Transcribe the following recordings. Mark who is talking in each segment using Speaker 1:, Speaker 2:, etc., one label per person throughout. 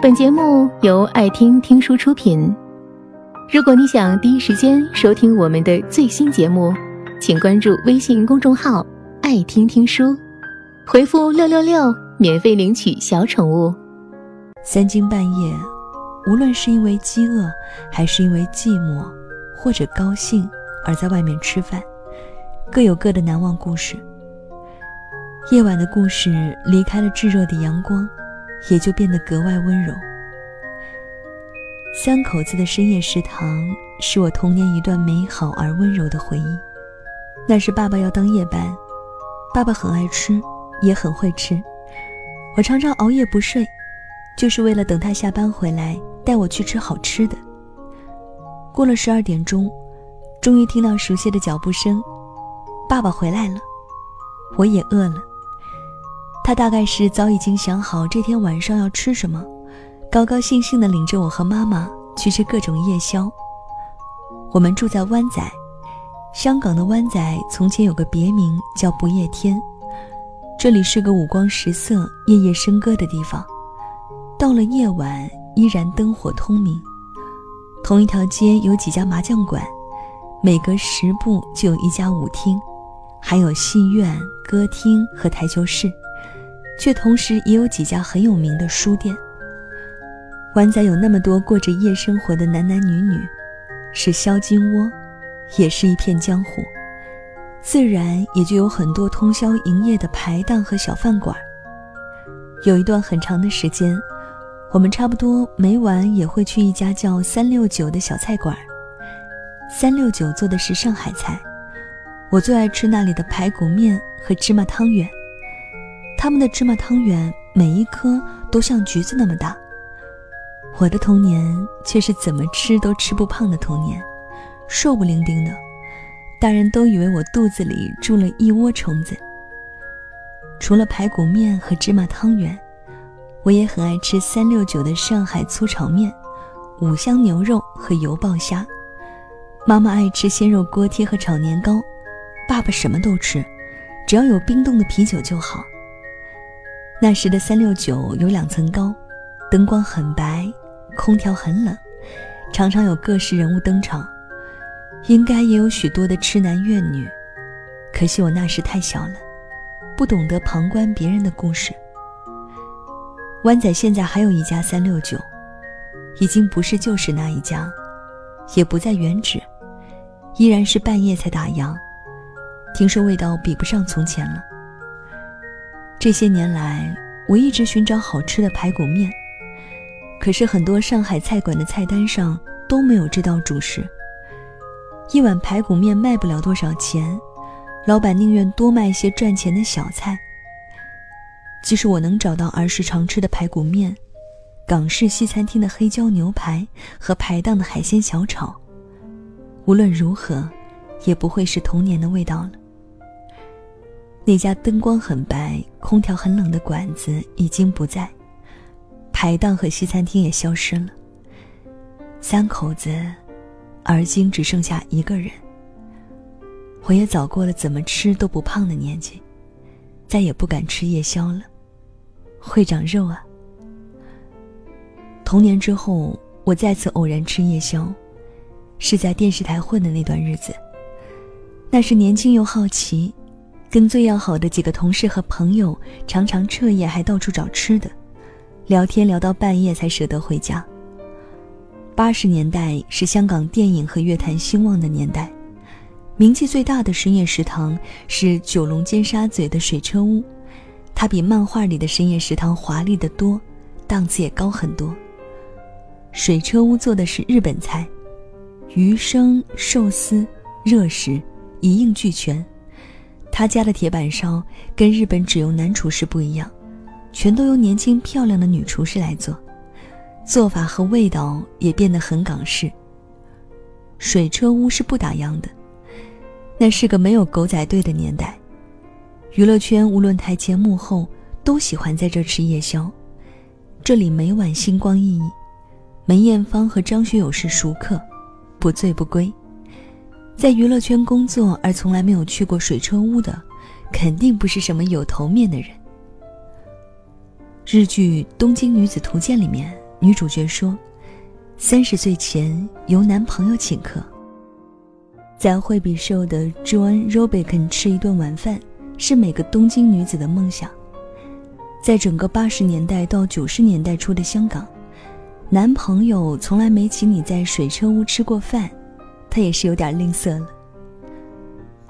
Speaker 1: 本节目由爱听听书出品。如果你想第一时间收听我们的最新节目，请关注微信公众号“爱听听书”，回复“六六六”免费领取小宠物。
Speaker 2: 三更半夜，无论是因为饥饿，还是因为寂寞，或者高兴，而在外面吃饭，各有各的难忘故事。夜晚的故事离开了炙热的阳光。也就变得格外温柔。三口子的深夜食堂是我童年一段美好而温柔的回忆。那是爸爸要当夜班，爸爸很爱吃，也很会吃。我常常熬夜不睡，就是为了等他下班回来带我去吃好吃的。过了十二点钟，终于听到熟悉的脚步声，爸爸回来了，我也饿了。他大概是早已经想好这天晚上要吃什么，高高兴兴地领着我和妈妈去吃各种夜宵。我们住在湾仔，香港的湾仔从前有个别名叫不夜天，这里是个五光十色、夜夜笙歌的地方。到了夜晚，依然灯火通明。同一条街有几家麻将馆，每隔十步就有一家舞厅，还有戏院、歌厅和台球室。却同时也有几家很有名的书店。湾仔有那么多过着夜生活的男男女女，是销金窝，也是一片江湖，自然也就有很多通宵营业的排档和小饭馆。有一段很长的时间，我们差不多每晚也会去一家叫三六九的小菜馆。三六九做的是上海菜，我最爱吃那里的排骨面和芝麻汤圆。他们的芝麻汤圆每一颗都像橘子那么大，我的童年却是怎么吃都吃不胖的童年，瘦不伶仃的，大人都以为我肚子里住了一窝虫子。除了排骨面和芝麻汤圆，我也很爱吃三六九的上海粗炒面、五香牛肉和油爆虾。妈妈爱吃鲜肉锅贴和炒年糕，爸爸什么都吃，只要有冰冻的啤酒就好。那时的三六九有两层高，灯光很白，空调很冷，常常有各式人物登场，应该也有许多的痴男怨女。可惜我那时太小了，不懂得旁观别人的故事。湾仔现在还有一家三六九，已经不是旧时那一家，也不再原址，依然是半夜才打烊，听说味道比不上从前了。这些年来，我一直寻找好吃的排骨面，可是很多上海菜馆的菜单上都没有这道主食。一碗排骨面卖不了多少钱，老板宁愿多卖些赚钱的小菜。即使我能找到儿时常吃的排骨面、港式西餐厅的黑椒牛排和排档的海鲜小炒，无论如何，也不会是童年的味道了。那家灯光很白、空调很冷的馆子已经不在，排档和西餐厅也消失了。三口子，而今只剩下一个人。我也早过了怎么吃都不胖的年纪，再也不敢吃夜宵了，会长肉啊。童年之后，我再次偶然吃夜宵，是在电视台混的那段日子。那是年轻又好奇。跟最要好的几个同事和朋友，常常彻夜还到处找吃的，聊天聊到半夜才舍得回家。八十年代是香港电影和乐坛兴旺的年代，名气最大的深夜食堂是九龙尖沙咀的水车屋，它比漫画里的深夜食堂华丽得多，档次也高很多。水车屋做的是日本菜，鱼生、寿司、热食一应俱全。他家的铁板烧跟日本只用男厨师不一样，全都由年轻漂亮的女厨师来做，做法和味道也变得很港式。水车屋是不打烊的，那是个没有狗仔队的年代，娱乐圈无论台前幕后都喜欢在这吃夜宵，这里每晚星光熠熠，梅艳芳和张学友是熟客，不醉不归。在娱乐圈工作而从来没有去过水车屋的，肯定不是什么有头面的人。日剧《东京女子图鉴》里面女主角说：“三十岁前由男朋友请客。”在惠比寿的 Joan Robican 吃一顿晚饭，是每个东京女子的梦想。在整个八十年代到九十年代初的香港，男朋友从来没请你在水车屋吃过饭，他也是有点吝啬了。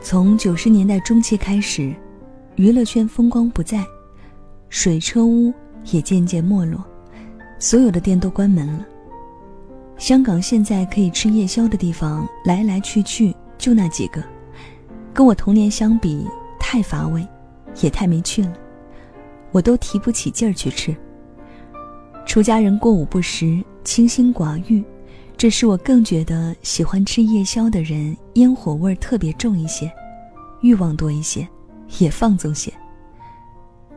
Speaker 2: 从九十年代中期开始，娱乐圈风光不再，水车屋也渐渐没落，所有的店都关门了。香港现在可以吃夜宵的地方来来去去就那几个，跟我童年相比太乏味，也太没趣了，我都提不起劲儿去吃。出家人过午不食，清心寡欲，这是我更觉得喜欢吃夜宵的人烟火味儿特别重一些，欲望多一些，也放纵些。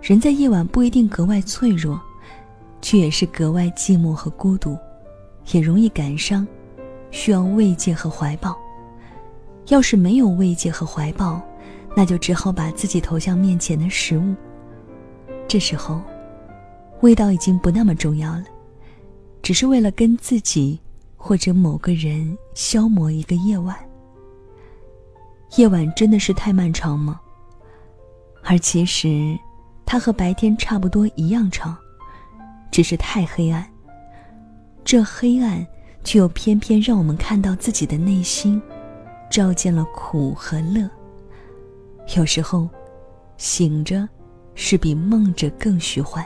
Speaker 2: 人在夜晚不一定格外脆弱，却也是格外寂寞和孤独。也容易感伤，需要慰藉和怀抱。要是没有慰藉和怀抱，那就只好把自己投向面前的食物。这时候，味道已经不那么重要了，只是为了跟自己或者某个人消磨一个夜晚。夜晚真的是太漫长吗？而其实，它和白天差不多一样长，只是太黑暗。这黑暗，却又偏偏让我们看到自己的内心，照见了苦和乐。有时候，醒着是比梦着更虚幻。